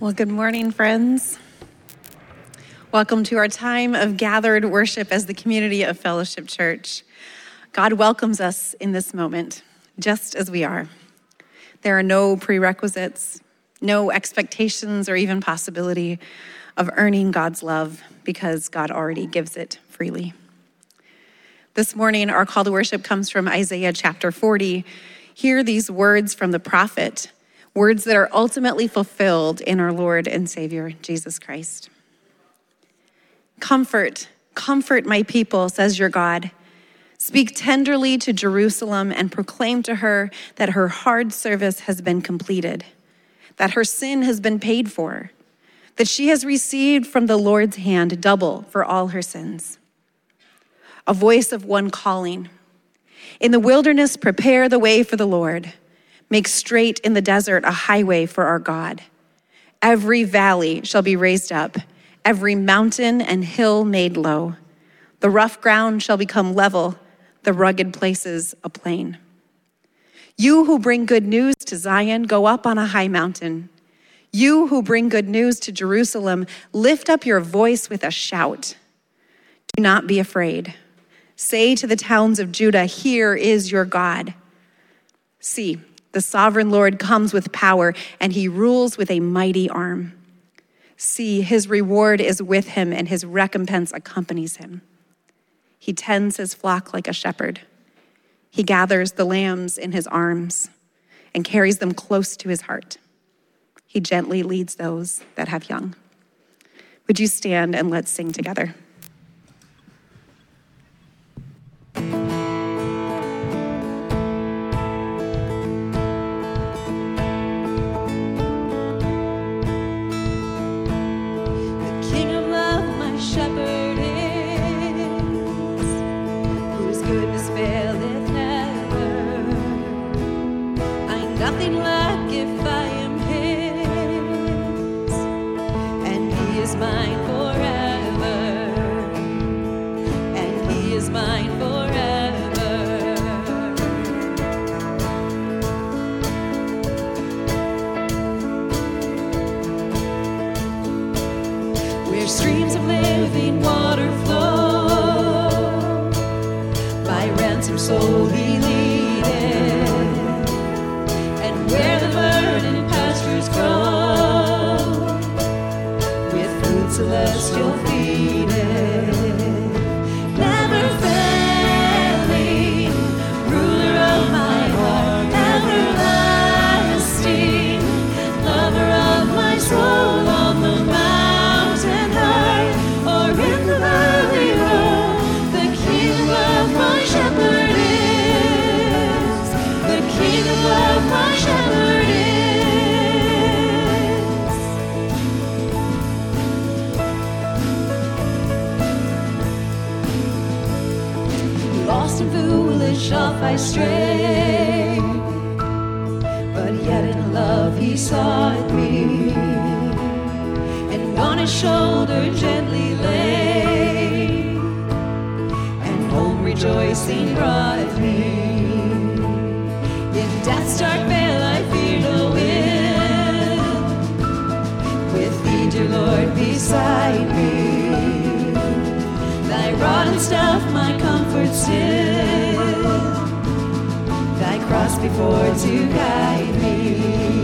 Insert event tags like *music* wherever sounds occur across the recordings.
Well, good morning, friends. Welcome to our time of gathered worship as the community of Fellowship Church. God welcomes us in this moment, just as we are. There are no prerequisites, no expectations, or even possibility of earning God's love because God already gives it freely. This morning, our call to worship comes from Isaiah chapter 40. Hear these words from the prophet words that are ultimately fulfilled in our Lord and Savior, Jesus Christ. Comfort, comfort my people, says your God. Speak tenderly to Jerusalem and proclaim to her that her hard service has been completed, that her sin has been paid for, that she has received from the Lord's hand double for all her sins. A voice of one calling In the wilderness, prepare the way for the Lord Make straight in the desert a highway for our God. Every valley shall be raised up, every mountain and hill made low. The rough ground shall become level, the rugged places a plain. You who bring good news to Zion, go up on a high mountain. You who bring good news to Jerusalem, lift up your voice with a shout. Do not be afraid. Say to the towns of Judah, Here is your God. See, the sovereign Lord comes with power, and he rules with a mighty arm. See, his reward is with him, and his recompense accompanies him. He tends his flock like a shepherd. He gathers the lambs in his arms and carries them close to his heart. He gently leads those that have young. Would you stand and let's sing together? Lord beside me. Thy rod and staff my comfort still, Thy cross before to guide me.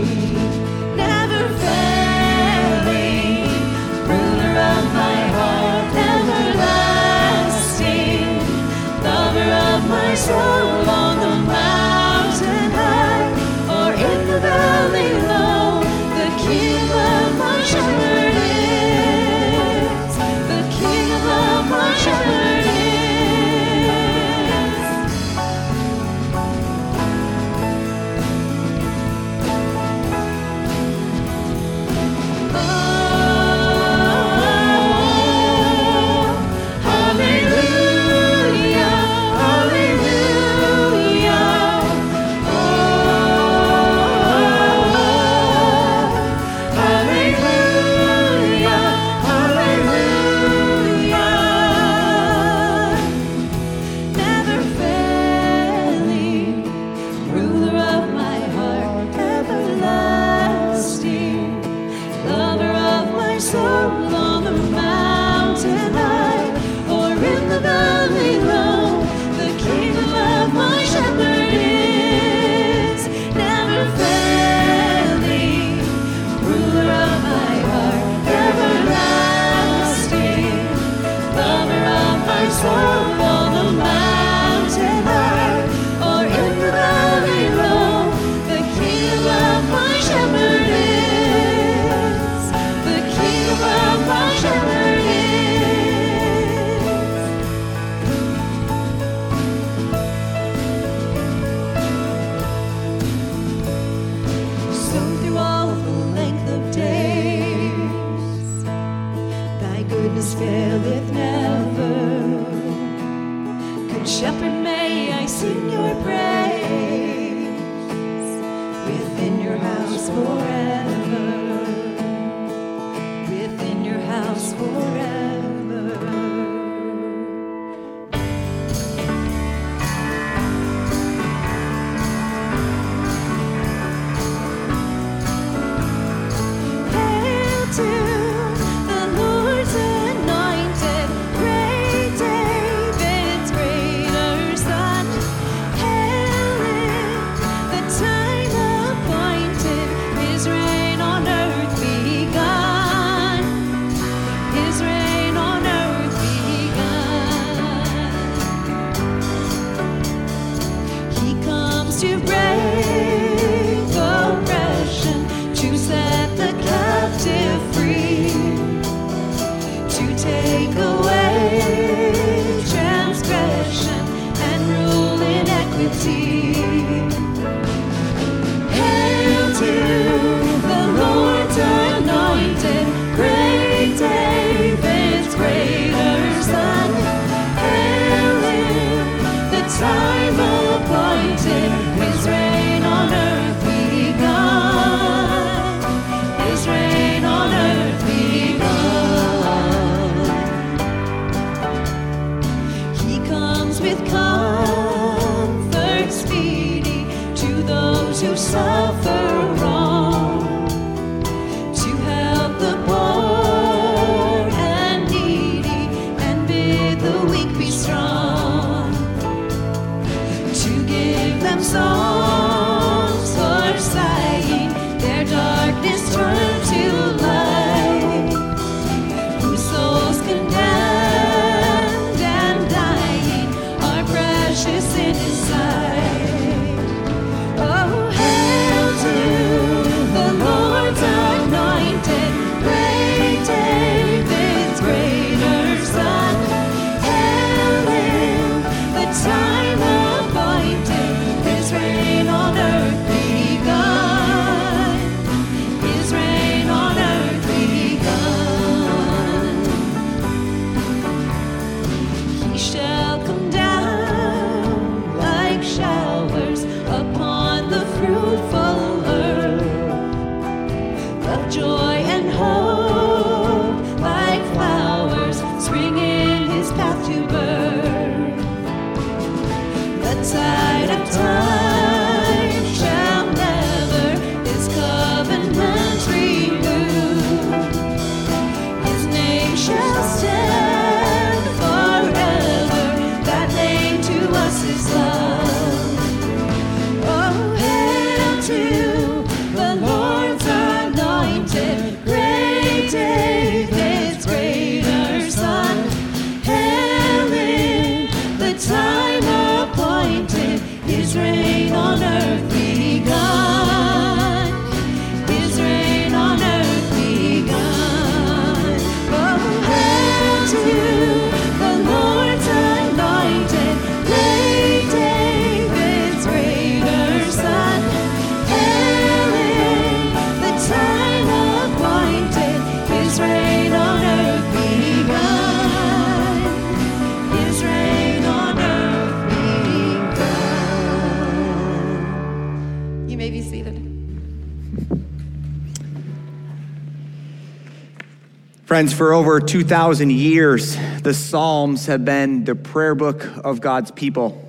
Friends, for over 2,000 years, the Psalms have been the prayer book of God's people.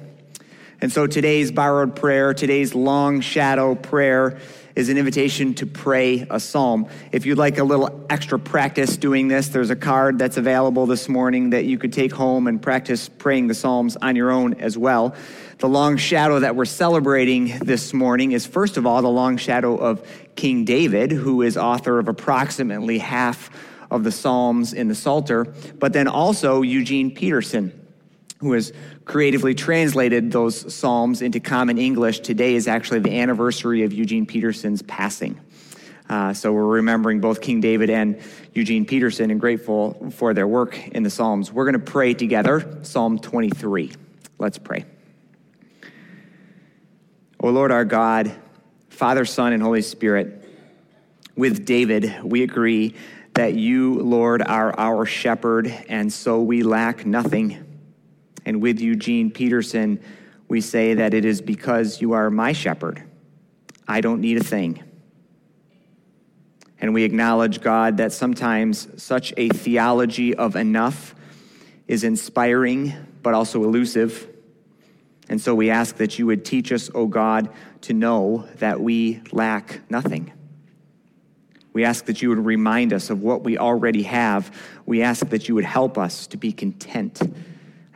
And so today's borrowed prayer, today's long shadow prayer, is an invitation to pray a psalm. If you'd like a little extra practice doing this, there's a card that's available this morning that you could take home and practice praying the psalms on your own as well. The long shadow that we're celebrating this morning is, first of all, the long shadow of King David, who is author of approximately half of the Psalms in the Psalter, but then also Eugene Peterson, who has creatively translated those Psalms into common English. Today is actually the anniversary of Eugene Peterson's passing. Uh, so we're remembering both King David and Eugene Peterson and grateful for their work in the Psalms. We're going to pray together, Psalm 23. Let's pray. O Lord our God, Father, Son, and Holy Spirit, with David, we agree that you, Lord, are our shepherd, and so we lack nothing. And with Eugene Peterson, we say that it is because you are my shepherd. I don't need a thing. And we acknowledge, God, that sometimes such a theology of enough is inspiring, but also elusive. And so we ask that you would teach us, O oh God, to know that we lack nothing. We ask that you would remind us of what we already have. We ask that you would help us to be content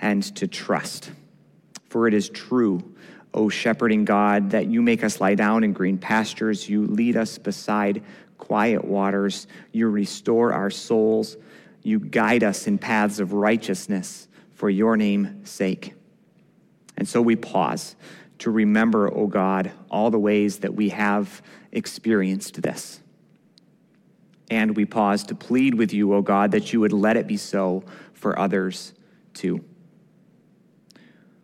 and to trust. For it is true, O shepherding God, that you make us lie down in green pastures, you lead us beside quiet waters, you restore our souls, you guide us in paths of righteousness for your name's sake. And so we pause to remember, O God, all the ways that we have experienced this. And we pause to plead with you, O God, that you would let it be so for others too.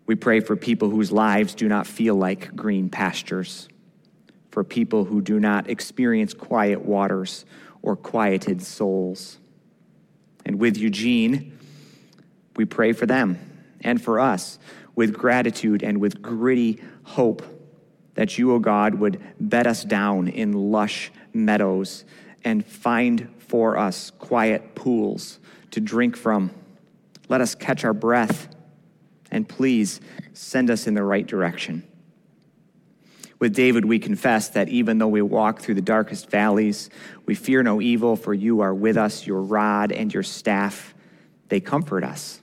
We pray for people whose lives do not feel like green pastures, for people who do not experience quiet waters or quieted souls. And with Eugene, we pray for them and for us with gratitude and with gritty hope that you, O God, would bed us down in lush meadows and find for us quiet pools to drink from. Let us catch our breath and please send us in the right direction. With David, we confess that even though we walk through the darkest valleys, we fear no evil, for you are with us, your rod and your staff, they comfort us.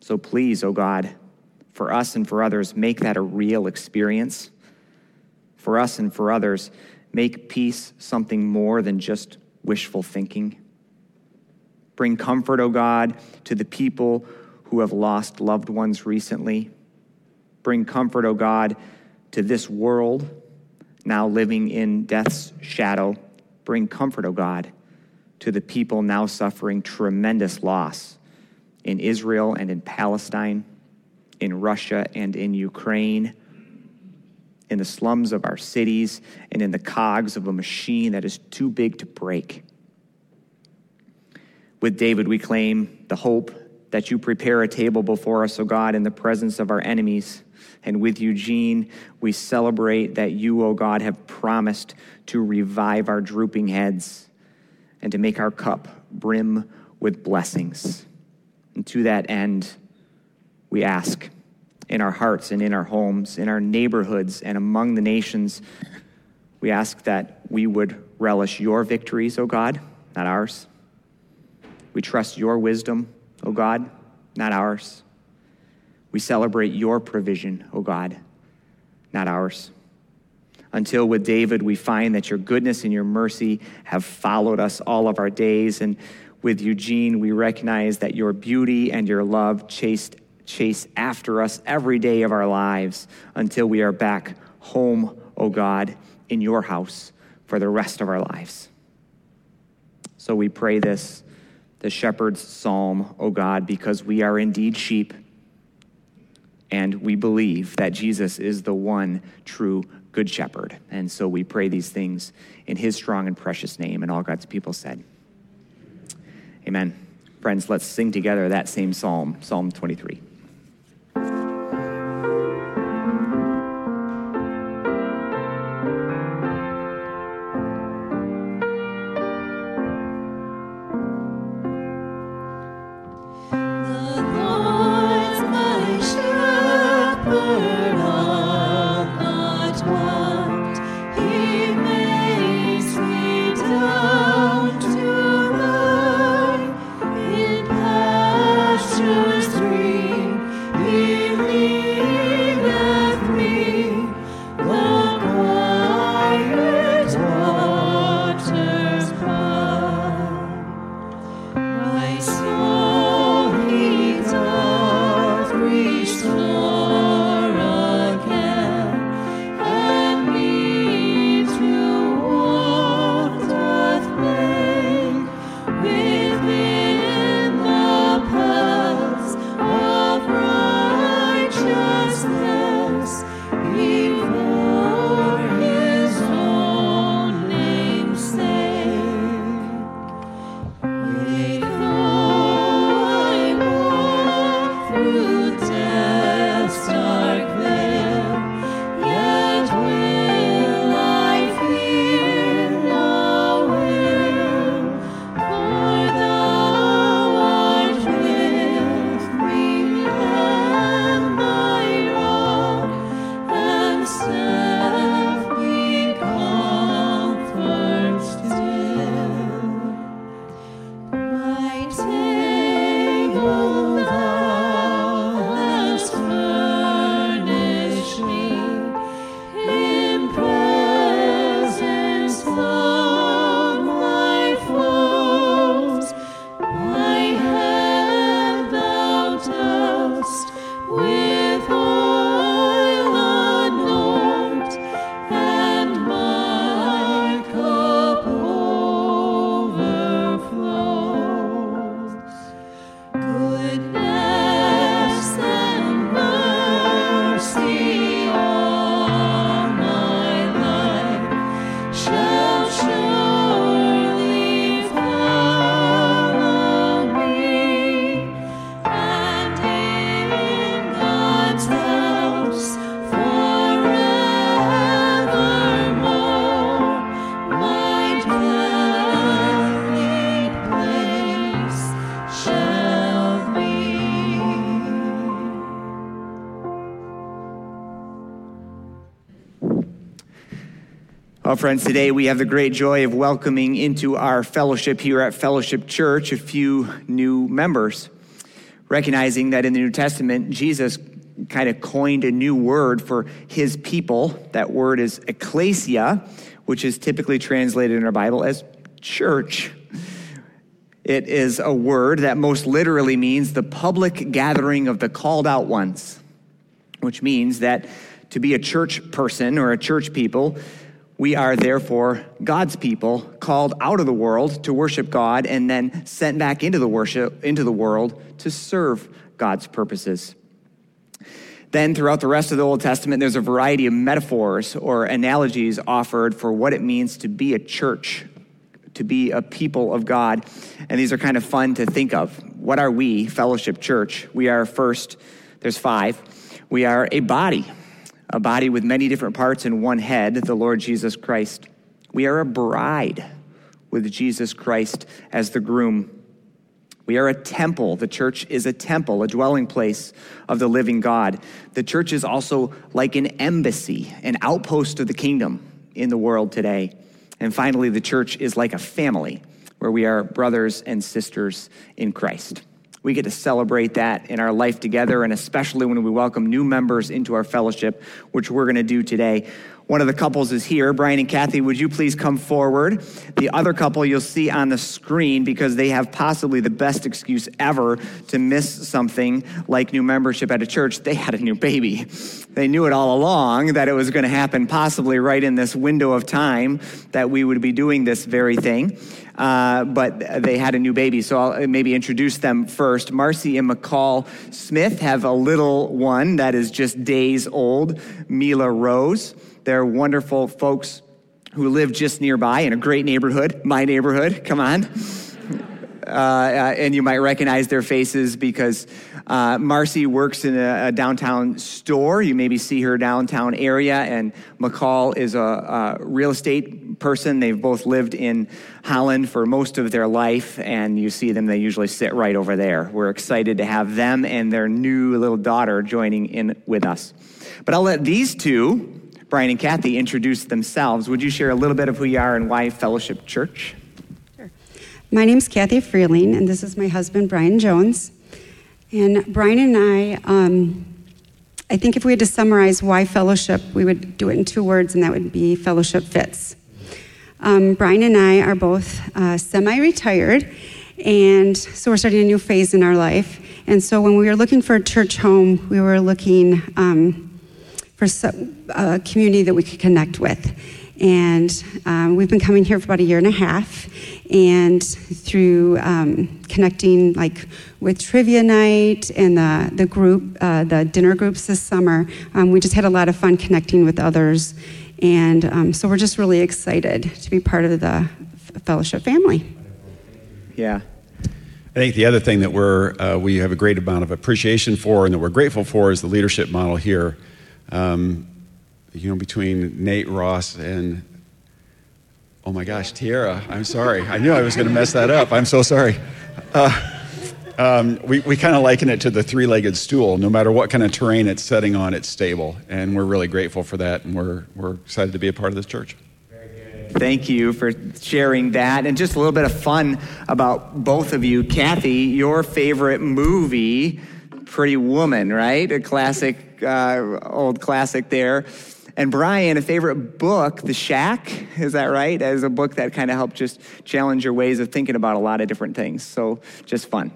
So please, O oh God, for us and for others, make that a real experience. For us and for others, make peace something more than just wishful thinking. Bring comfort, O oh God, to the people who have lost loved ones recently. Bring comfort, O oh God, to this world now living in death's shadow. Bring comfort, O God, to the people now suffering tremendous loss in Israel and in Palestine, in Russia and in Ukraine, in the slums of our cities, and in the cogs of a machine that is too big to break. With David, we claim the hope that you prepare a table before us, O God, in the presence of our enemies. And with Eugene, we celebrate that you, O God, have promised to revive our drooping heads and to make our cup brim with blessings. And to that end, we ask in our hearts and in our homes, in our neighborhoods, and among the nations, we ask that we would relish your victories, O God, not ours. We trust your wisdom, O God, not ours. We celebrate your provision, O God, not ours. Until with David, we find that your goodness and your mercy have followed us all of our days, and with Eugene, we recognize that your beauty and your love chased, chase after us every day of our lives until we are back home, O oh God, in your house for the rest of our lives. So we pray this, the shepherd's psalm, O oh God, because we are indeed sheep and we believe that Jesus is the one true good shepherd. And so we pray these things in his strong and precious name. And all God's people said, Amen. Friends, let's sing together that same psalm, Psalm 23. Well, friends, today we have the great joy of welcoming into our fellowship here at Fellowship Church a few new members. Recognizing that in the New Testament, Jesus kind of coined a new word for his people. That word is ecclesia, which is typically translated in our Bible as church. It is a word that most literally means the public gathering of the called out ones, which means that to be a church person or a church people, we are therefore God's people called out of the world to worship God and then sent back into the worship into the world to serve God's purposes. Then throughout the rest of the Old Testament there's a variety of metaphors or analogies offered for what it means to be a church, to be a people of God. And these are kind of fun to think of. What are we, Fellowship Church? We are first there's 5. We are a body a body with many different parts and one head, the Lord Jesus Christ. We are a bride with Jesus Christ as the groom. We are a temple. The church is a temple, a dwelling place of the living God. The church is also like an embassy, an outpost of the kingdom in the world today. And finally, the church is like a family where we are brothers and sisters in Christ. We get to celebrate that in our life together, and especially when we welcome new members into our fellowship, which we're going to do today. One of the couples is here. Brian and Kathy, would you please come forward? The other couple you'll see on the screen because they have possibly the best excuse ever to miss something like new membership at a church. They had a new baby. They knew it all along that it was going to happen possibly right in this window of time that we would be doing this very thing. Uh, but they had a new baby, so I'll maybe introduce them first. Marcy and McCall Smith have a little one that is just days old, Mila Rose. They're wonderful folks who live just nearby in a great neighborhood, my neighborhood. Come on. *laughs* Uh, uh, and you might recognize their faces because uh, Marcy works in a, a, downtown store. You maybe see her downtown area, and McCall is a, a, real estate person. They've both lived in Holland for most of their life, and you see them, they usually sit right over there. We're excited to have them and their new little daughter joining in with us. But I'll let these two Brian and Kathy introduce themselves. Would you share a little bit of who you are and why Fellowship Church? Sure. My name is Kathy Freeling, and this is my husband, Brian Jones. And Brian and I, um, I think if we had to summarize why fellowship, we would do it in two words, and that would be fellowship fits. Um, Brian and I are both uh, semi retired, and so we're starting a new phase in our life. And so when we were looking for a church home, we were looking. Um, for a community that we could connect with. And um, we've been coming here for about a year and a half. And through um, connecting, like with trivia night and the, the group, uh, the dinner groups this summer, um, we just had a lot of fun connecting with others. And um, so we're just really excited to be part of the fellowship family. Yeah. I think the other thing that we're, uh, we have a great amount of appreciation for and that we're grateful for is the leadership model here um, you know, between Nate Ross and, oh my gosh, Tierra. I'm sorry. I knew I was going to mess that up. I'm so sorry. Uh, um, we we kind of liken it to the three legged stool. No matter what kind of terrain it's setting on, it's stable. And we're really grateful for that. And we're, we're excited to be a part of this church. Thank you for sharing that. And just a little bit of fun about both of you. Kathy, your favorite movie, Pretty Woman, right? A classic uh, old classic there. And Brian, a favorite book, The Shack, is that right? As a book that kind of helped just challenge your ways of thinking about a lot of different things. So just fun.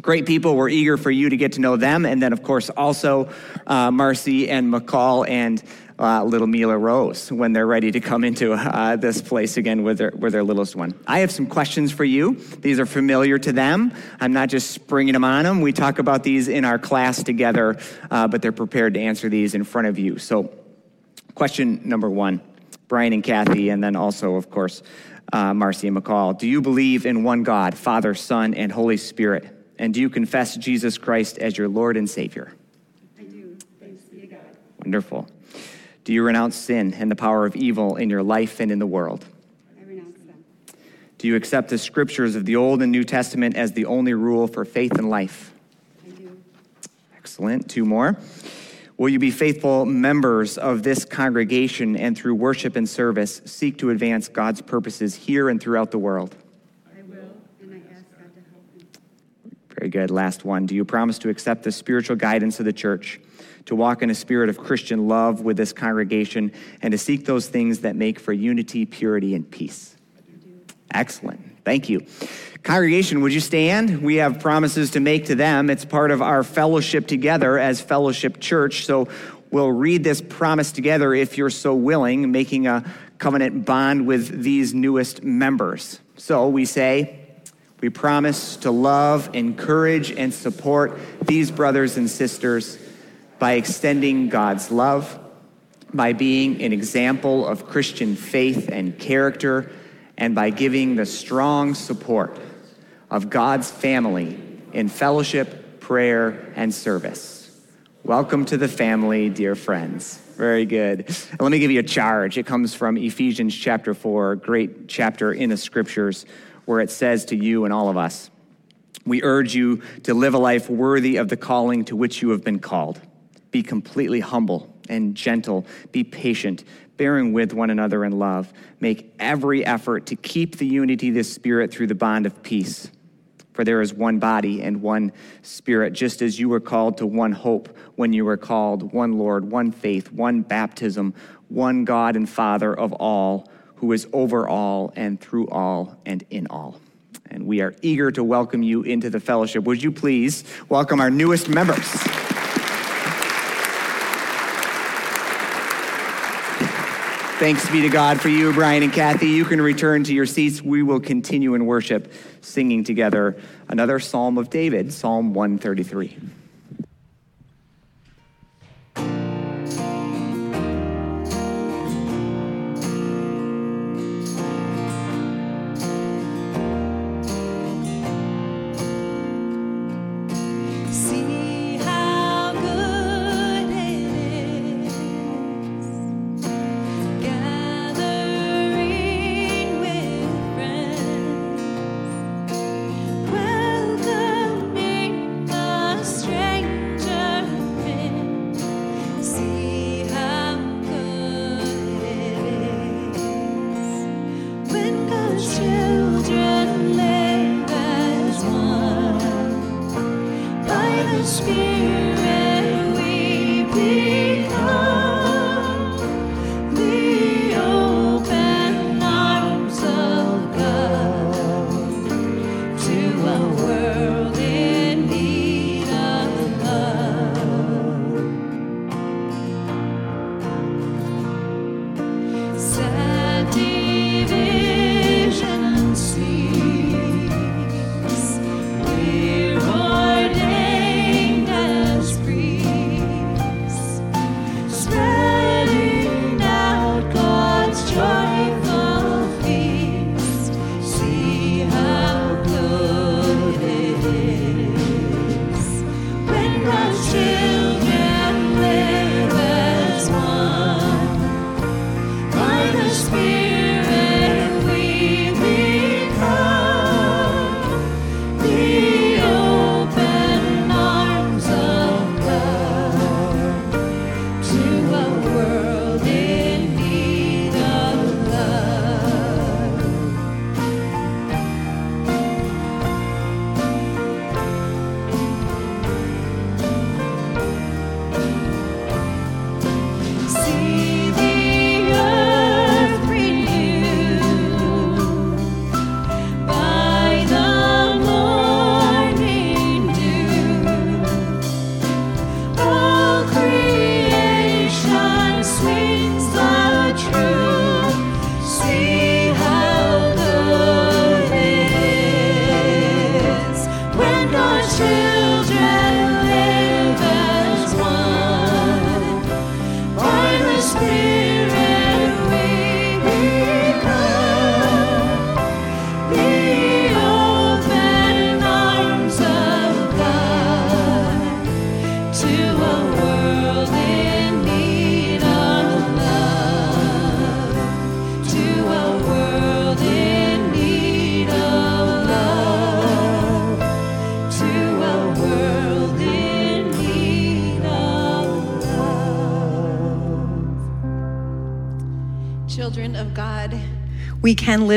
Great people. We're eager for you to get to know them. And then, of course, also uh, Marcy and McCall and uh, little Mila Rose when they're ready to come into uh, this place again with their, with their littlest one. I have some questions for you. These are familiar to them. I'm not just springing them on them. We talk about these in our class together, uh, but they're prepared to answer these in front of you. So, question number one Brian and Kathy, and then also, of course, uh, Marcy and McCall. Do you believe in one God, Father, Son, and Holy Spirit? And do you confess Jesus Christ as your Lord and Savior? I do. Thanks be to God. Wonderful. Do you renounce sin and the power of evil in your life and in the world? I renounce them. Do you accept the scriptures of the Old and New Testament as the only rule for faith and life? I do. Excellent. Two more. Will you be faithful members of this congregation and through worship and service seek to advance God's purposes here and throughout the world? I will, and I ask God to help me. Very good. Last one. Do you promise to accept the spiritual guidance of the church, to walk in a spirit of Christian love with this congregation, and to seek those things that make for unity, purity, and peace? Excellent. Thank you. Congregation, would you stand? We have promises to make to them. It's part of our fellowship together as Fellowship Church. So we'll read this promise together if you're so willing, making a covenant bond with these newest members. So we say, we promise to love, encourage, and support these brothers and sisters by extending God's love, by being an example of Christian faith and character, and by giving the strong support of God's family in fellowship, prayer, and service. Welcome to the family, dear friends. Very good. Let me give you a charge. It comes from Ephesians chapter 4, great chapter in the scriptures, where it says to you and all of us, we urge you to live a life worthy of the calling to which you have been called. Be completely humble and gentle. Be patient, bearing with one another in love. Make every effort to keep the unity of the Spirit through the bond of peace. For there is one body and one Spirit, just as you were called to one hope when you were called, one Lord, one faith, one baptism, one God and Father of all, who is over all and through all and in all. And we are eager to welcome you into the fellowship. Would you please welcome our newest members? Thanks be to God for you, Brian and Kathy. You can return to your seats. We will continue in worship, singing together another Psalm of David, Psalm 133.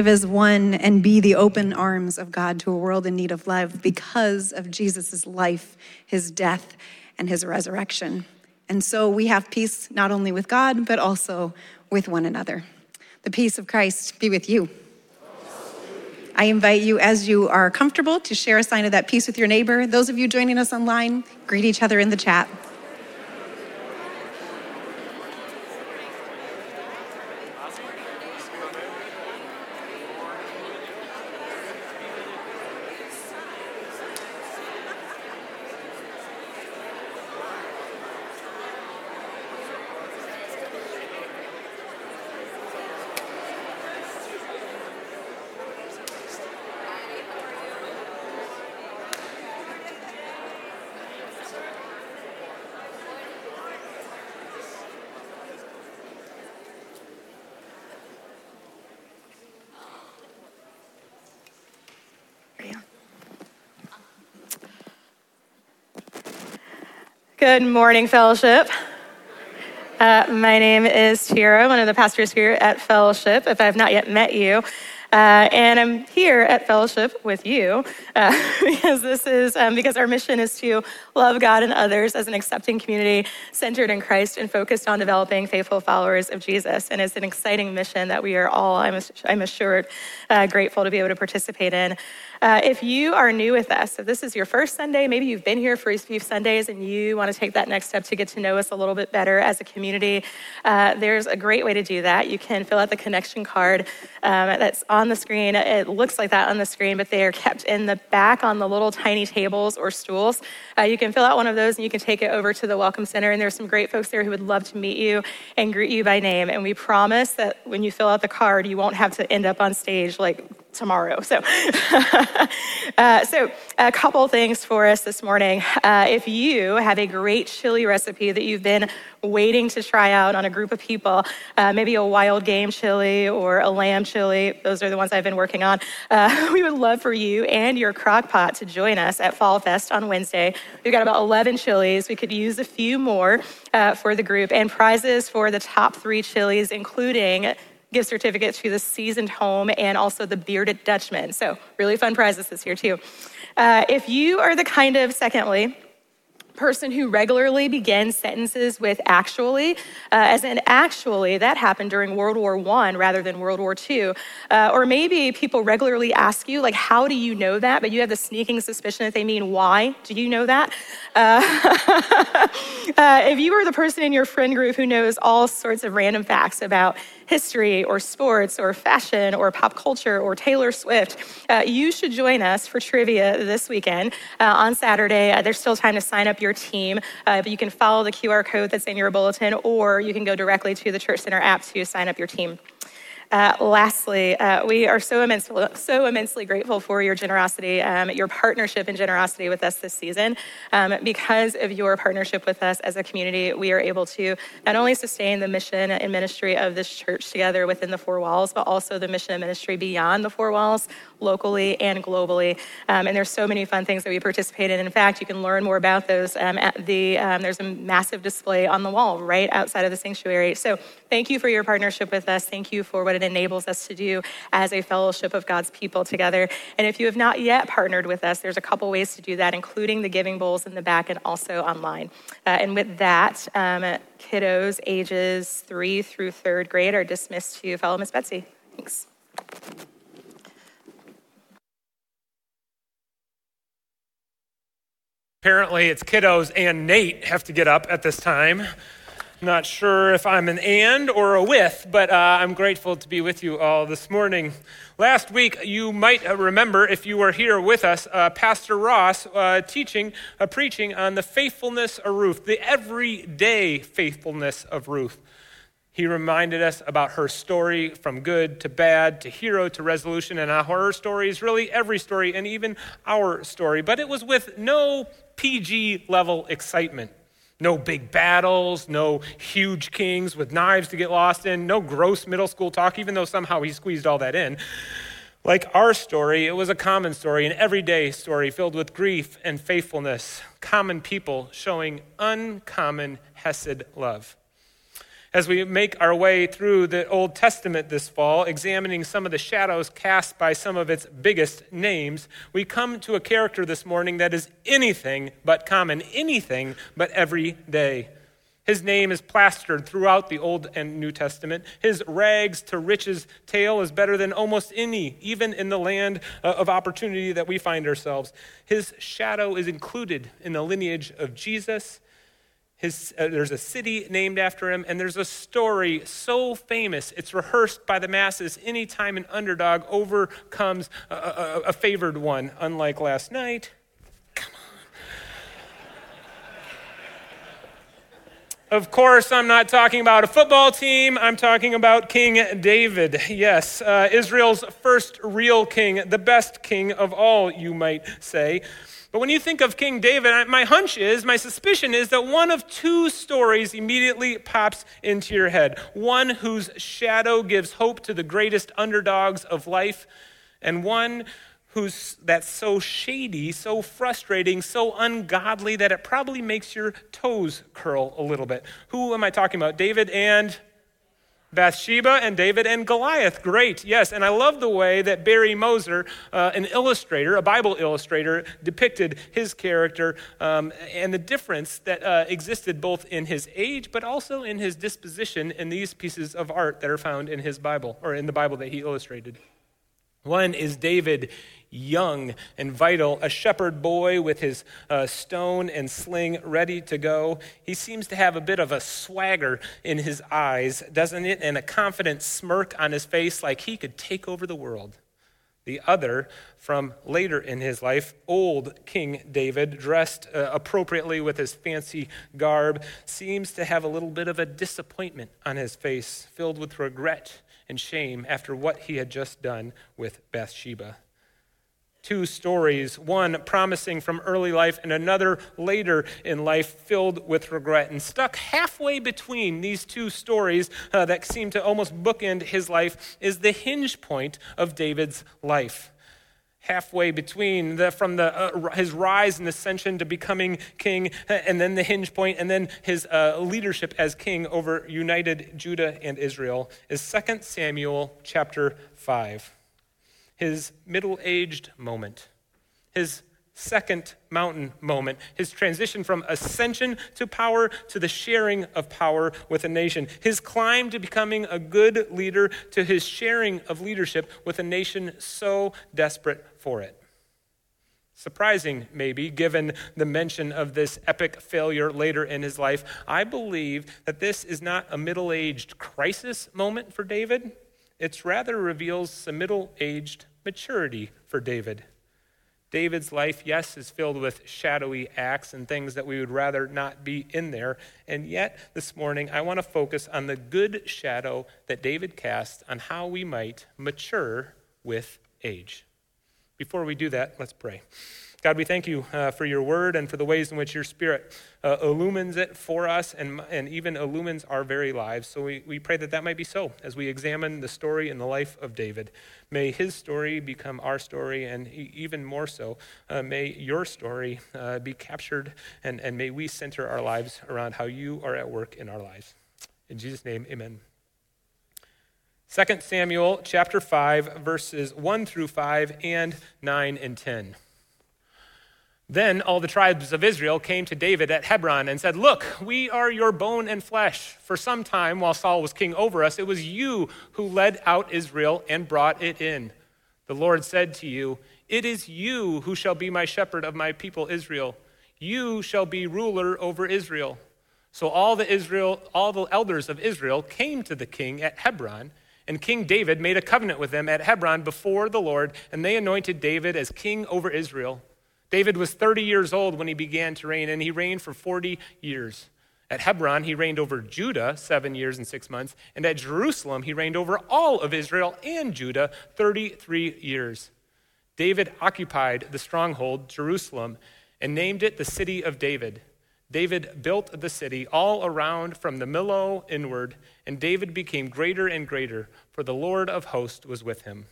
Live as one and be the open arms of God to a world in need of love because of Jesus' life, his death, and his resurrection. And so we have peace not only with God, but also with one another. The peace of Christ be with you. I invite you, as you are comfortable, to share a sign of that peace with your neighbor. Those of you joining us online, greet each other in the chat. Good morning, Fellowship. Uh, my name is Tira, one of the pastors here at Fellowship, if I have not yet met you. Uh, and I'm here at Fellowship with you uh, *laughs* because this is um, because our mission is to love God and others as an accepting community centered in Christ and focused on developing faithful followers of Jesus. And it's an exciting mission that we are all, I'm, I'm assured, uh, grateful to be able to participate in. Uh, if you are new with us, if this is your first Sunday, maybe you've been here for a few Sundays and you want to take that next step to get to know us a little bit better as a community, uh, there's a great way to do that. You can fill out the connection card um, that's on the screen. It looks like that on the screen, but they are kept in the back on the little tiny tables or stools. Uh, you can fill out one of those and you can take it over to the Welcome Center. And there's some great folks there who would love to meet you and greet you by name. And we promise that when you fill out the card, you won't have to end up on stage like tomorrow. So, *laughs* uh, so a couple things for us this morning. Uh, if you have a great chili recipe that you've been waiting to try out on a group of people, uh, maybe a wild game chili or a lamb chili, those are the ones I've been working on. Uh, *laughs* we would love for you and your crock pot to join us at Fall Fest on Wednesday. We've got about 11 chilies. We could use a few more uh, for the group and prizes for the top three chilies, including gift certificate to the seasoned home and also the bearded Dutchman. So, really fun prizes this year, too. Uh, if you are the kind of, secondly, person who regularly begins sentences with actually, uh, as in actually, that happened during World War I rather than World War II. Uh, or maybe people regularly ask you, like, how do you know that? But you have the sneaking suspicion that they mean why. Do you know that? Uh, *laughs* uh if you are the person in your friend group who knows all sorts of random facts about history or sports or fashion or pop culture or Taylor Swift, uh, you should join us for trivia this weekend uh, on Saturday. Uh, there's still time to sign up your team, uh, but you can follow the QR code that's in your bulletin or you can go directly to the Church Center app to sign up your team. Uh, lastly, uh, we are so, so immensely grateful for your generosity, um, your partnership and generosity with us this season. Um, because of your partnership with us as a community, we are able to not only sustain the mission and ministry of this church together within the four walls, but also the mission and ministry beyond the four walls, locally and globally. Um, and there's so many fun things that we participate in. In fact, you can learn more about those um, at the, um, there's a massive display on the wall right outside of the sanctuary. So thank you for your partnership with us. Thank you for what it enables us to do as a fellowship of God's people together. And if you have not yet partnered with us, there's a couple ways to do that, including the giving bowls in the back and also online. Uh, and with that, um, kiddos ages three through third grade are dismissed to follow Miss Betsy. Thanks. Apparently, it's kiddos and Nate have to get up at this time. Not sure if I'm an and or a with, but uh, I'm grateful to be with you all this morning. Last week, you might remember, if you were here with us, uh, Pastor Ross uh, teaching, uh, preaching on the faithfulness of Ruth, the everyday faithfulness of Ruth. He reminded us about her story from good to bad to hero to resolution, and how her story is really every story and even our story. But it was with no PG level excitement. No big battles, no huge kings with knives to get lost in, no gross middle school talk, even though somehow he squeezed all that in. Like our story, it was a common story, an everyday story filled with grief and faithfulness, common people showing uncommon Hesed love. As we make our way through the Old Testament this fall, examining some of the shadows cast by some of its biggest names, we come to a character this morning that is anything but common, anything but everyday. His name is plastered throughout the Old and New Testament. His rags to riches tale is better than almost any, even in the land uh, of opportunity that we find ourselves. His shadow is included in the lineage of Jesus. His, uh, there's a city named after him, and there's a story so famous it's rehearsed by the masses anytime an underdog overcomes a, a, a favored one, unlike last night. Of course, I'm not talking about a football team. I'm talking about King David. Yes, uh, Israel's first real king, the best king of all, you might say. But when you think of King David, my hunch is, my suspicion is that one of two stories immediately pops into your head. One whose shadow gives hope to the greatest underdogs of life, and one who's that's so shady, so frustrating, so ungodly that it probably makes your toes curl a little bit. Who am I talking about? David and Bathsheba and David and Goliath. Great, yes. And I love the way that Barry Moser, uh, an illustrator, a Bible illustrator, depicted his character um, and the difference that uh, existed both in his age but also in his disposition in these pieces of art that are found in his Bible or in the Bible that he illustrated. One is David, young and vital, a shepherd boy with his uh, stone and sling ready to go. He seems to have a bit of a swagger in his eyes, doesn't it? And a confident smirk on his face, like he could take over the world. The other, from later in his life, old King David, dressed uh, appropriately with his fancy garb, seems to have a little bit of a disappointment on his face, filled with regret and shame after what he had just done with Bathsheba. Two stories, one promising from early life and another later in life filled with regret. And stuck halfway between these two stories uh, that seem to almost bookend his life is the hinge point of David's life halfway between the, from the, uh, his rise and ascension to becoming king, and then the hinge point, and then his uh, leadership as king over united Judah and Israel is 2 Samuel chapter 5. His middle aged moment, his second mountain moment, his transition from ascension to power to the sharing of power with a nation, his climb to becoming a good leader to his sharing of leadership with a nation so desperate for it. Surprising, maybe, given the mention of this epic failure later in his life, I believe that this is not a middle aged crisis moment for David. It's rather reveals some middle aged maturity for David. David's life, yes, is filled with shadowy acts and things that we would rather not be in there. And yet, this morning, I want to focus on the good shadow that David cast on how we might mature with age. Before we do that, let's pray. God, we thank you uh, for your word and for the ways in which your spirit uh, illumines it for us and, and even illumines our very lives. So we, we pray that that might be so as we examine the story and the life of David. May his story become our story, and even more so, uh, may your story uh, be captured, and, and may we center our lives around how you are at work in our lives. In Jesus' name, amen. 2 Samuel chapter 5, verses 1 through 5 and 9 and 10. Then all the tribes of Israel came to David at Hebron and said, Look, we are your bone and flesh. For some time, while Saul was king over us, it was you who led out Israel and brought it in. The Lord said to you, It is you who shall be my shepherd of my people Israel. You shall be ruler over Israel. So all the Israel, all the elders of Israel came to the king at Hebron, and King David made a covenant with them at Hebron before the Lord, and they anointed David as king over Israel. David was 30 years old when he began to reign, and he reigned for 40 years. At Hebron, he reigned over Judah seven years and six months, and at Jerusalem, he reigned over all of Israel and Judah 33 years. David occupied the stronghold, Jerusalem, and named it the City of David. David built the city all around from the Millo inward, and David became greater and greater, for the Lord of hosts was with him.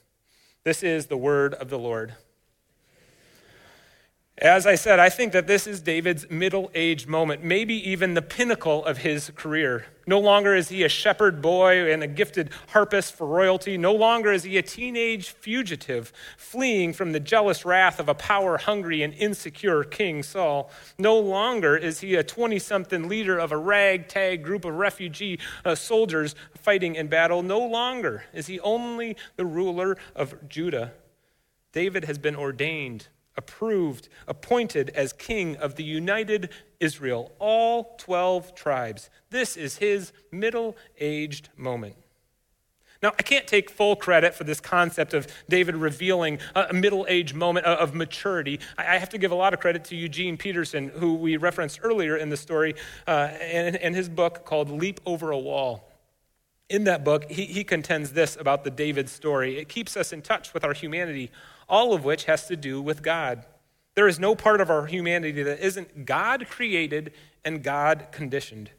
This is the word of the Lord. As I said, I think that this is David's middle age moment, maybe even the pinnacle of his career. No longer is he a shepherd boy and a gifted harpist for royalty. No longer is he a teenage fugitive fleeing from the jealous wrath of a power hungry and insecure King Saul. No longer is he a 20 something leader of a ragtag group of refugee uh, soldiers fighting in battle. No longer is he only the ruler of Judah. David has been ordained approved, appointed as king of the united Israel, all 12 tribes. This is his middle aged moment. Now, I can't take full credit for this concept of David revealing a middle aged moment of maturity. I have to give a lot of credit to Eugene Peterson, who we referenced earlier in the story, uh, and, and his book called Leap Over a Wall. In that book, he, he contends this about the David story it keeps us in touch with our humanity all of which has to do with God. There is no part of our humanity that isn't God created and God conditioned.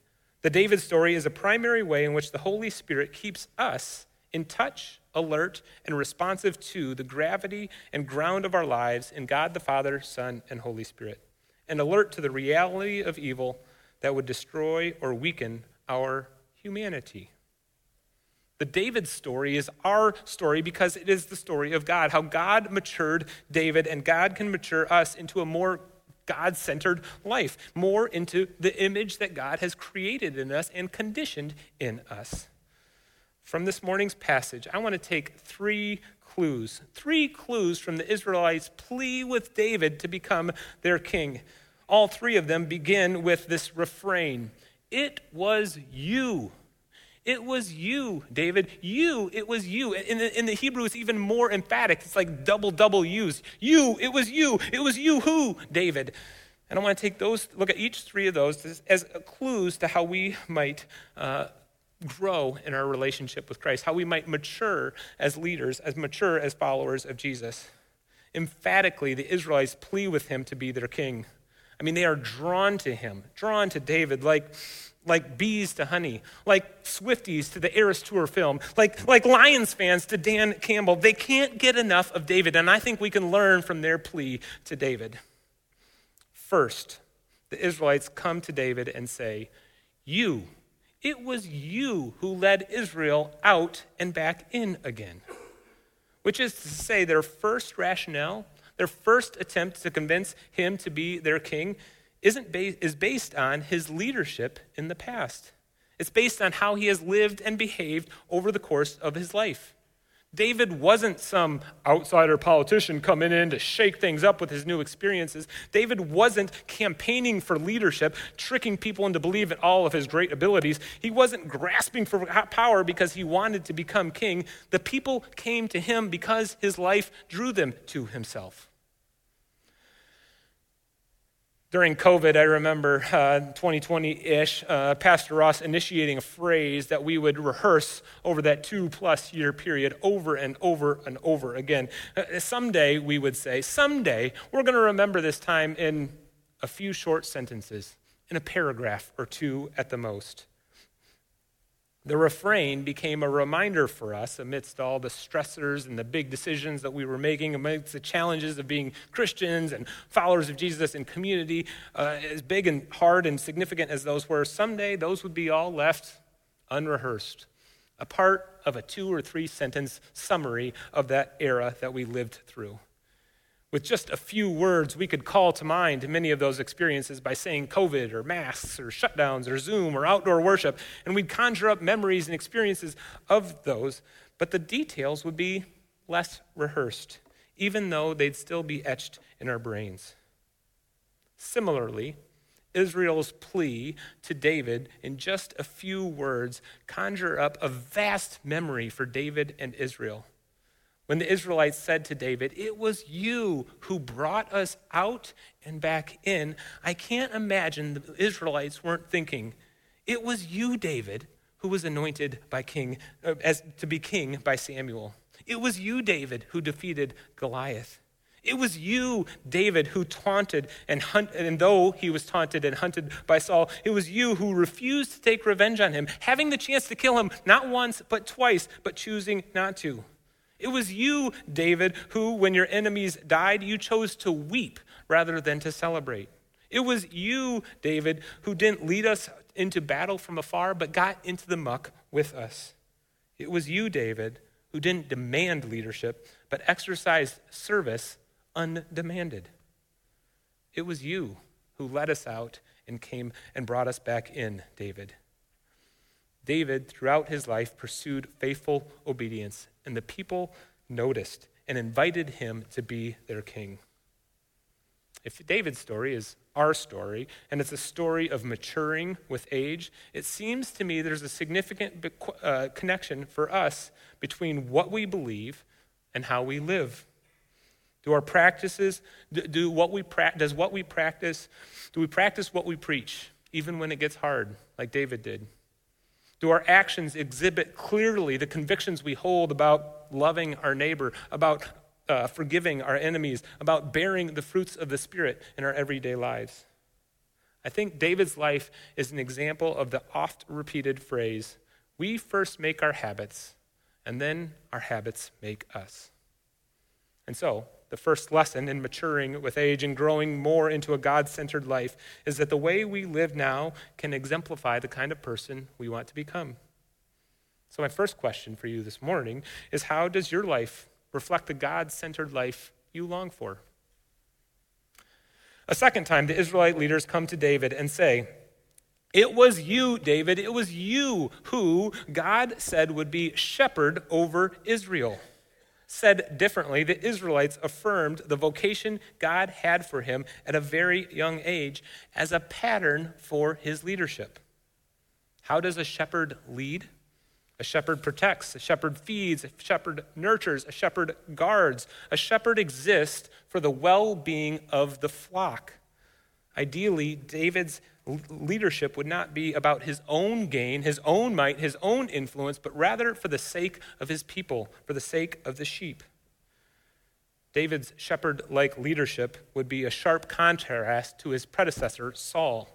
The David story is a primary way in which the Holy Spirit keeps us in touch, alert, and responsive to the gravity and ground of our lives in God the Father, Son, and Holy Spirit, and alert to the reality of evil that would destroy or weaken our humanity. The David story is our story because it is the story of God, how God matured David and God can mature us into a more God centered life, more into the image that God has created in us and conditioned in us. From this morning's passage, I want to take three clues, three clues from the Israelites' plea with David to become their king. All three of them begin with this refrain It was you it was you, David. You, it was you. In the, in the Hebrew, it's even more emphatic. It's like double, double used. You, it was you. It was you who, David. And I want to take those, look at each three of those as, clues to how we might uh, grow in our relationship with Christ, how we might mature as leaders, as mature as followers of Jesus. Emphatically, the Israelites plea with him to be their king. I mean, they are drawn to him, drawn to David, like like bees to honey, like Swifties to the Eras Tour film, like, like Lions fans to Dan Campbell. They can't get enough of David, and I think we can learn from their plea to David. First, the Israelites come to David and say, You, it was you who led Israel out and back in again. Which is to say, their first rationale, their first attempt to convince him to be their king, isn't ba- is based on his leadership in the past. It's based on how he has lived and behaved over the course of his life. David wasn't some outsider politician coming in to shake things up with his new experiences. David wasn't campaigning for leadership, tricking people into believing all of his great abilities. He wasn't grasping for power because he wanted to become king. The people came to him because his life drew them to himself. During COVID, I remember 2020 uh, ish, uh, Pastor Ross initiating a phrase that we would rehearse over that two plus year period over and over and over again. Uh, someday, we would say, someday, we're going to remember this time in a few short sentences, in a paragraph or two at the most. The refrain became a reminder for us amidst all the stressors and the big decisions that we were making, amidst the challenges of being Christians and followers of Jesus in community, uh, as big and hard and significant as those were. Someday those would be all left unrehearsed, a part of a two or three sentence summary of that era that we lived through. With just a few words, we could call to mind many of those experiences by saying COVID or masks or shutdowns or Zoom or outdoor worship, and we'd conjure up memories and experiences of those, but the details would be less rehearsed, even though they'd still be etched in our brains. Similarly, Israel's plea to David in just a few words conjure up a vast memory for David and Israel when the Israelites said to David, It was you who brought us out and back in, I can't imagine the Israelites weren't thinking, It was you, David, who was anointed by king, uh, as, to be king by Samuel. It was you, David, who defeated Goliath. It was you, David, who taunted and hunt, and though he was taunted and hunted by Saul, it was you who refused to take revenge on him, having the chance to kill him not once, but twice, but choosing not to. It was you, David, who, when your enemies died, you chose to weep rather than to celebrate. It was you, David, who didn't lead us into battle from afar, but got into the muck with us. It was you, David, who didn't demand leadership, but exercised service undemanded. It was you who led us out and came and brought us back in, David. David, throughout his life, pursued faithful obedience, and the people noticed and invited him to be their king. If David's story is our story, and it's a story of maturing with age, it seems to me there's a significant uh, connection for us between what we believe and how we live. Do our practices, do, do what we pra- does what we practice, do we practice what we preach, even when it gets hard, like David did? Do our actions exhibit clearly the convictions we hold about loving our neighbor, about uh, forgiving our enemies, about bearing the fruits of the Spirit in our everyday lives? I think David's life is an example of the oft repeated phrase we first make our habits, and then our habits make us. And so, the first lesson in maturing with age and growing more into a God centered life is that the way we live now can exemplify the kind of person we want to become. So, my first question for you this morning is how does your life reflect the God centered life you long for? A second time, the Israelite leaders come to David and say, It was you, David, it was you who God said would be shepherd over Israel. Said differently, the Israelites affirmed the vocation God had for him at a very young age as a pattern for his leadership. How does a shepherd lead? A shepherd protects, a shepherd feeds, a shepherd nurtures, a shepherd guards. A shepherd exists for the well being of the flock. Ideally, David's leadership would not be about his own gain, his own might, his own influence, but rather for the sake of his people, for the sake of the sheep. David's shepherd like leadership would be a sharp contrast to his predecessor, Saul.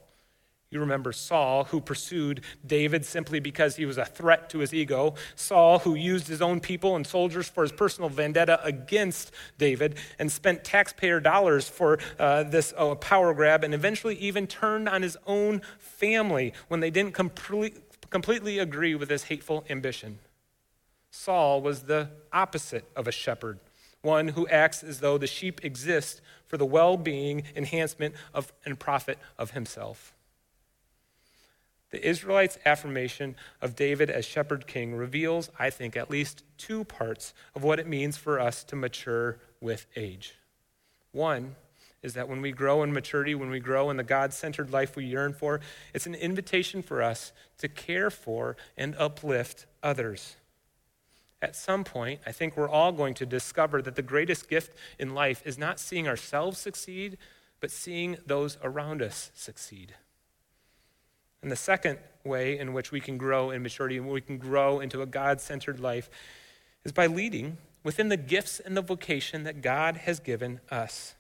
You remember Saul, who pursued David simply because he was a threat to his ego. Saul, who used his own people and soldiers for his personal vendetta against David and spent taxpayer dollars for uh, this uh, power grab and eventually even turned on his own family when they didn't complete, completely agree with his hateful ambition. Saul was the opposite of a shepherd, one who acts as though the sheep exist for the well being, enhancement of, and profit of himself. The Israelites' affirmation of David as shepherd king reveals, I think, at least two parts of what it means for us to mature with age. One is that when we grow in maturity, when we grow in the God centered life we yearn for, it's an invitation for us to care for and uplift others. At some point, I think we're all going to discover that the greatest gift in life is not seeing ourselves succeed, but seeing those around us succeed. And the second way in which we can grow in maturity and we can grow into a God centered life is by leading within the gifts and the vocation that God has given us.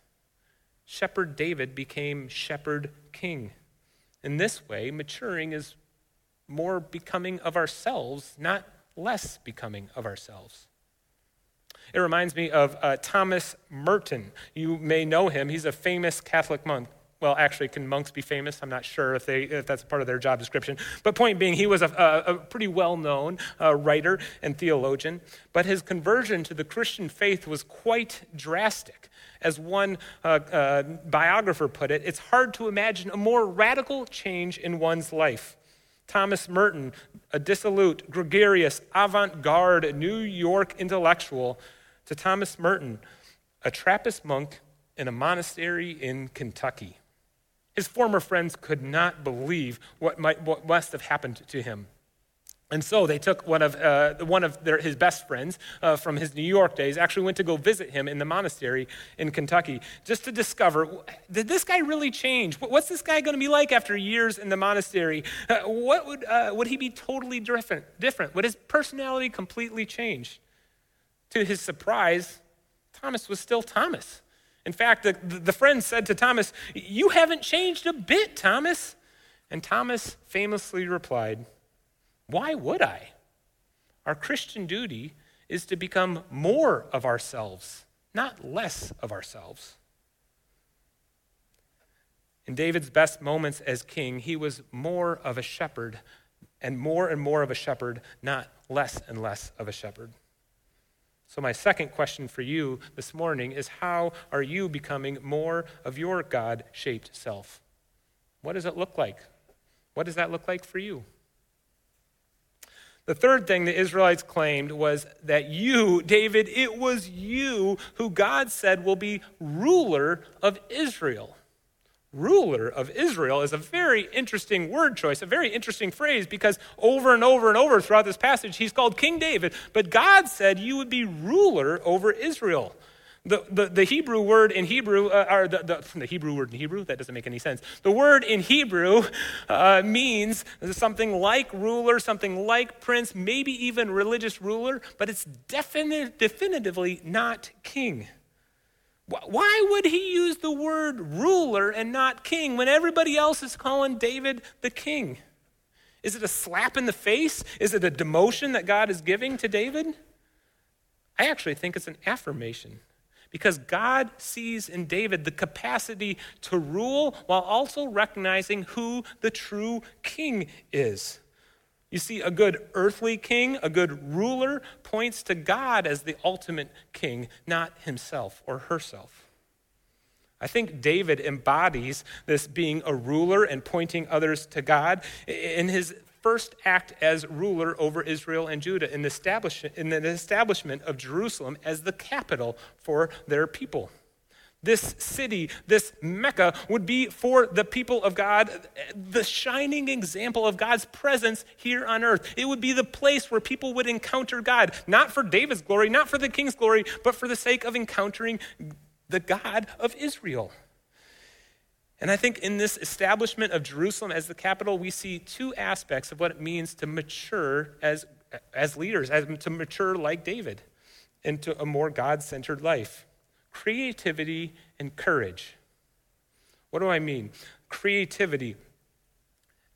Shepherd David became shepherd king. In this way, maturing is more becoming of ourselves, not less becoming of ourselves. It reminds me of uh, Thomas Merton. You may know him. He's a famous Catholic monk well, actually, can monks be famous? I'm not sure if, they, if that's part of their job description. But point being, he was a, a, a pretty well known uh, writer and theologian. But his conversion to the Christian faith was quite drastic. As one uh, uh, biographer put it, it's hard to imagine a more radical change in one's life. Thomas Merton, a dissolute, gregarious, avant garde New York intellectual, to Thomas Merton, a Trappist monk in a monastery in Kentucky. His former friends could not believe what, might, what must have happened to him. And so they took one of, uh, one of their, his best friends uh, from his New York days, actually went to go visit him in the monastery in Kentucky, just to discover did this guy really change? What's this guy going to be like after years in the monastery? Uh, what would, uh, would he be totally different, different? Would his personality completely change? To his surprise, Thomas was still Thomas. In fact, the, the friend said to Thomas, You haven't changed a bit, Thomas. And Thomas famously replied, Why would I? Our Christian duty is to become more of ourselves, not less of ourselves. In David's best moments as king, he was more of a shepherd and more and more of a shepherd, not less and less of a shepherd. So, my second question for you this morning is how are you becoming more of your God shaped self? What does it look like? What does that look like for you? The third thing the Israelites claimed was that you, David, it was you who God said will be ruler of Israel. Ruler of Israel is a very interesting word choice, a very interesting phrase, because over and over and over throughout this passage, he's called King David, but God said you would be ruler over Israel. The, the, the Hebrew word in Hebrew, uh, or the, the, the Hebrew word in Hebrew, that doesn't make any sense. The word in Hebrew uh, means something like ruler, something like prince, maybe even religious ruler, but it's definite, definitively not king. Why would he use the word ruler and not king when everybody else is calling David the king? Is it a slap in the face? Is it a demotion that God is giving to David? I actually think it's an affirmation because God sees in David the capacity to rule while also recognizing who the true king is. You see, a good earthly king, a good ruler, points to God as the ultimate king, not himself or herself. I think David embodies this being a ruler and pointing others to God in his first act as ruler over Israel and Judah in the establishment, in the establishment of Jerusalem as the capital for their people. This city, this Mecca, would be for the people of God the shining example of God's presence here on earth. It would be the place where people would encounter God, not for David's glory, not for the king's glory, but for the sake of encountering the God of Israel. And I think in this establishment of Jerusalem as the capital, we see two aspects of what it means to mature as, as leaders, as, to mature like David into a more God centered life creativity and courage. What do I mean? Creativity.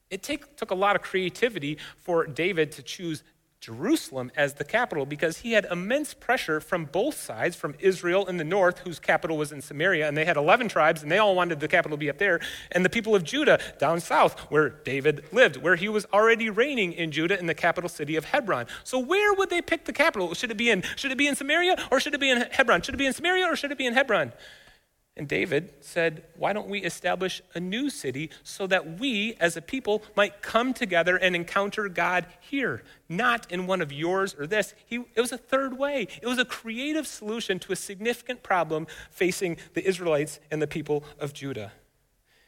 It take, took a lot of creativity for David to choose Jerusalem as the capital because he had immense pressure from both sides, from Israel in the north, whose capital was in Samaria, and they had 11 tribes, and they all wanted the capital to be up there, and the people of Judah down south, where David lived, where he was already reigning in Judah in the capital city of Hebron. So where would they pick the capital? Should it be in, should it be in Samaria or should it be in Hebron? Should it be in Samaria or should it be in Hebron? And David said, Why don't we establish a new city so that we as a people might come together and encounter God here, not in one of yours or this? He, it was a third way. It was a creative solution to a significant problem facing the Israelites and the people of Judah.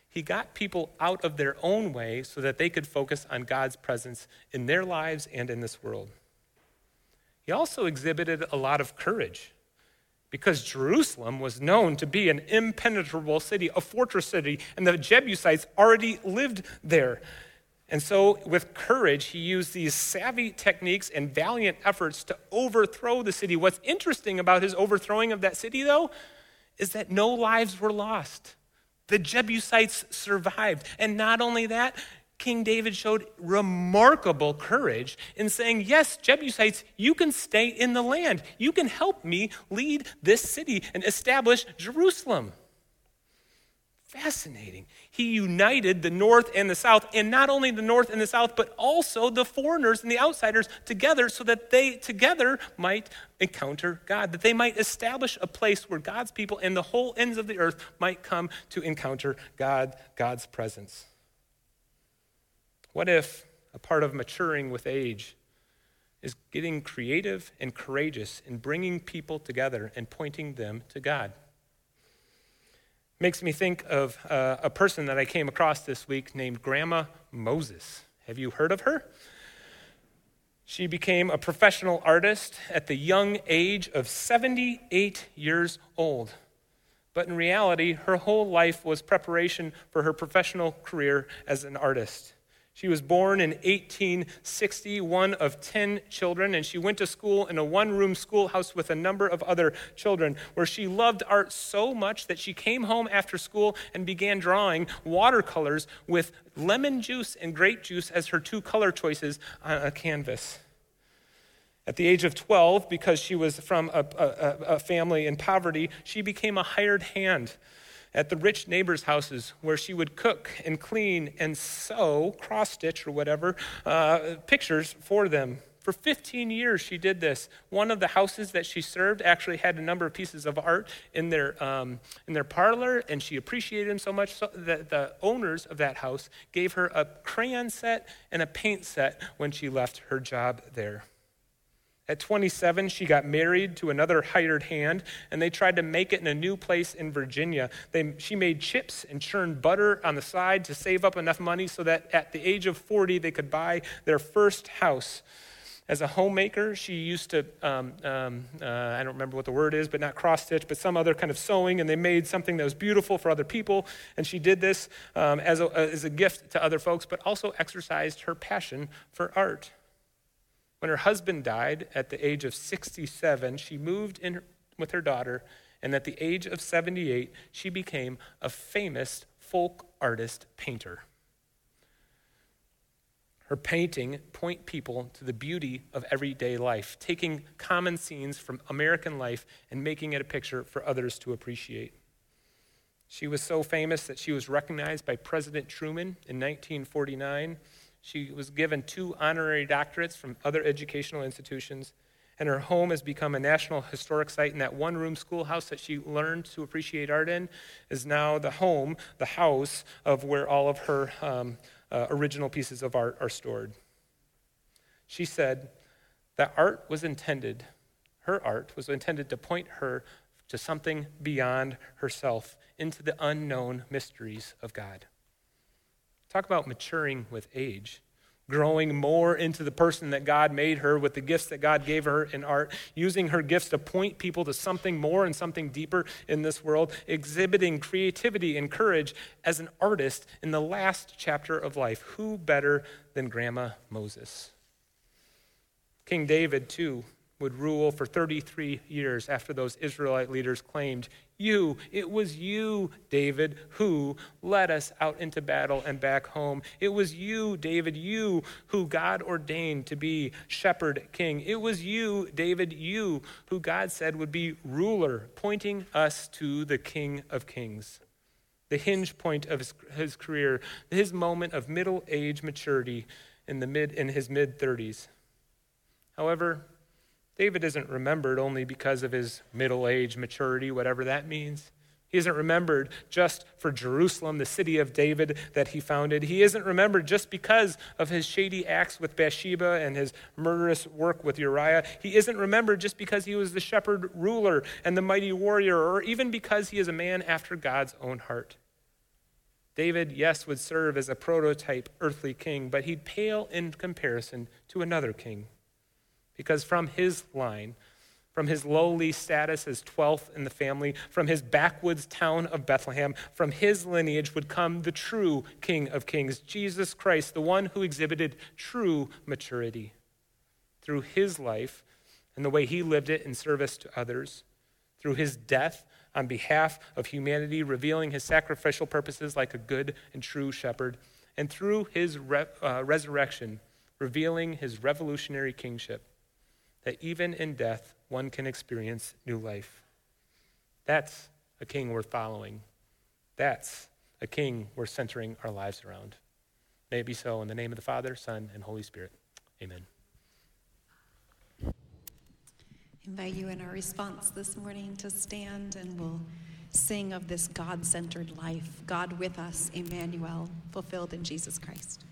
He got people out of their own way so that they could focus on God's presence in their lives and in this world. He also exhibited a lot of courage because Jerusalem was known to be an impenetrable city, a fortress city, and the Jebusites already lived there. And so, with courage, he used these savvy techniques and valiant efforts to overthrow the city. What's interesting about his overthrowing of that city, though, is that no lives were lost. The Jebusites survived. And not only that, King David showed remarkable courage in saying, Yes, Jebusites, you can stay in the land. You can help me lead this city and establish Jerusalem. Fascinating. He united the north and the south, and not only the north and the south, but also the foreigners and the outsiders together so that they together might encounter God, that they might establish a place where God's people and the whole ends of the earth might come to encounter God, God's presence. What if a part of maturing with age is getting creative and courageous in bringing people together and pointing them to God? Makes me think of uh, a person that I came across this week named Grandma Moses. Have you heard of her? She became a professional artist at the young age of 78 years old. But in reality, her whole life was preparation for her professional career as an artist. She was born in 1860, one of 10 children, and she went to school in a one room schoolhouse with a number of other children, where she loved art so much that she came home after school and began drawing watercolors with lemon juice and grape juice as her two color choices on a canvas. At the age of 12, because she was from a, a, a family in poverty, she became a hired hand at the rich neighbors' houses where she would cook and clean and sew, cross stitch or whatever, uh, pictures for them. For 15 years, she did this. One of the houses that she served actually had a number of pieces of art in their, um, in their parlor, and she appreciated them so much so that the owners of that house gave her a crayon set and a paint set when she left her job there. At 27, she got married to another hired hand, and they tried to make it in a new place in Virginia. They, she made chips and churned butter on the side to save up enough money so that at the age of 40, they could buy their first house. As a homemaker, she used to, um, um, uh, I don't remember what the word is, but not cross stitch, but some other kind of sewing, and they made something that was beautiful for other people. And she did this um, as, a, as a gift to other folks, but also exercised her passion for art. When her husband died at the age of 67, she moved in with her daughter, and at the age of 78, she became a famous folk artist painter. Her painting point people to the beauty of everyday life, taking common scenes from American life and making it a picture for others to appreciate. She was so famous that she was recognized by President Truman in 1949. She was given two honorary doctorates from other educational institutions, and her home has become a National Historic Site. And that one room schoolhouse that she learned to appreciate art in is now the home, the house of where all of her um, uh, original pieces of art are stored. She said that art was intended, her art was intended to point her to something beyond herself, into the unknown mysteries of God. Talk about maturing with age, growing more into the person that God made her with the gifts that God gave her in art, using her gifts to point people to something more and something deeper in this world, exhibiting creativity and courage as an artist in the last chapter of life. Who better than Grandma Moses? King David, too, would rule for 33 years after those Israelite leaders claimed, You, it was you, David, who led us out into battle and back home. It was you, David, you who God ordained to be shepherd king. It was you, David, you who God said would be ruler, pointing us to the King of Kings. The hinge point of his, his career, his moment of middle age maturity in, the mid, in his mid 30s. However, David isn't remembered only because of his middle age maturity, whatever that means. He isn't remembered just for Jerusalem, the city of David that he founded. He isn't remembered just because of his shady acts with Bathsheba and his murderous work with Uriah. He isn't remembered just because he was the shepherd ruler and the mighty warrior, or even because he is a man after God's own heart. David, yes, would serve as a prototype earthly king, but he'd pale in comparison to another king because from his line, from his lowly status as 12th in the family, from his backwoods town of Bethlehem, from his lineage would come the true King of Kings, Jesus Christ, the one who exhibited true maturity. Through his life and the way he lived it in service to others, through his death on behalf of humanity, revealing his sacrificial purposes like a good and true shepherd, and through his re- uh, resurrection, revealing his revolutionary kingship that even in death, one can experience new life. That's a king worth following. That's a king we're centering our lives around. May it be so in the name of the Father, Son, and Holy Spirit. Amen. invite you in our response this morning to stand and we'll sing of this God centered life, God with us, Emmanuel, fulfilled in Jesus Christ.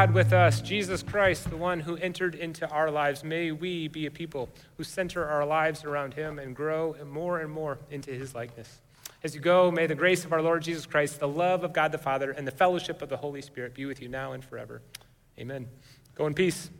God with us, Jesus Christ, the one who entered into our lives, may we be a people who center our lives around him and grow more and more into his likeness. As you go, may the grace of our Lord Jesus Christ, the love of God the Father, and the fellowship of the Holy Spirit be with you now and forever. Amen. Go in peace.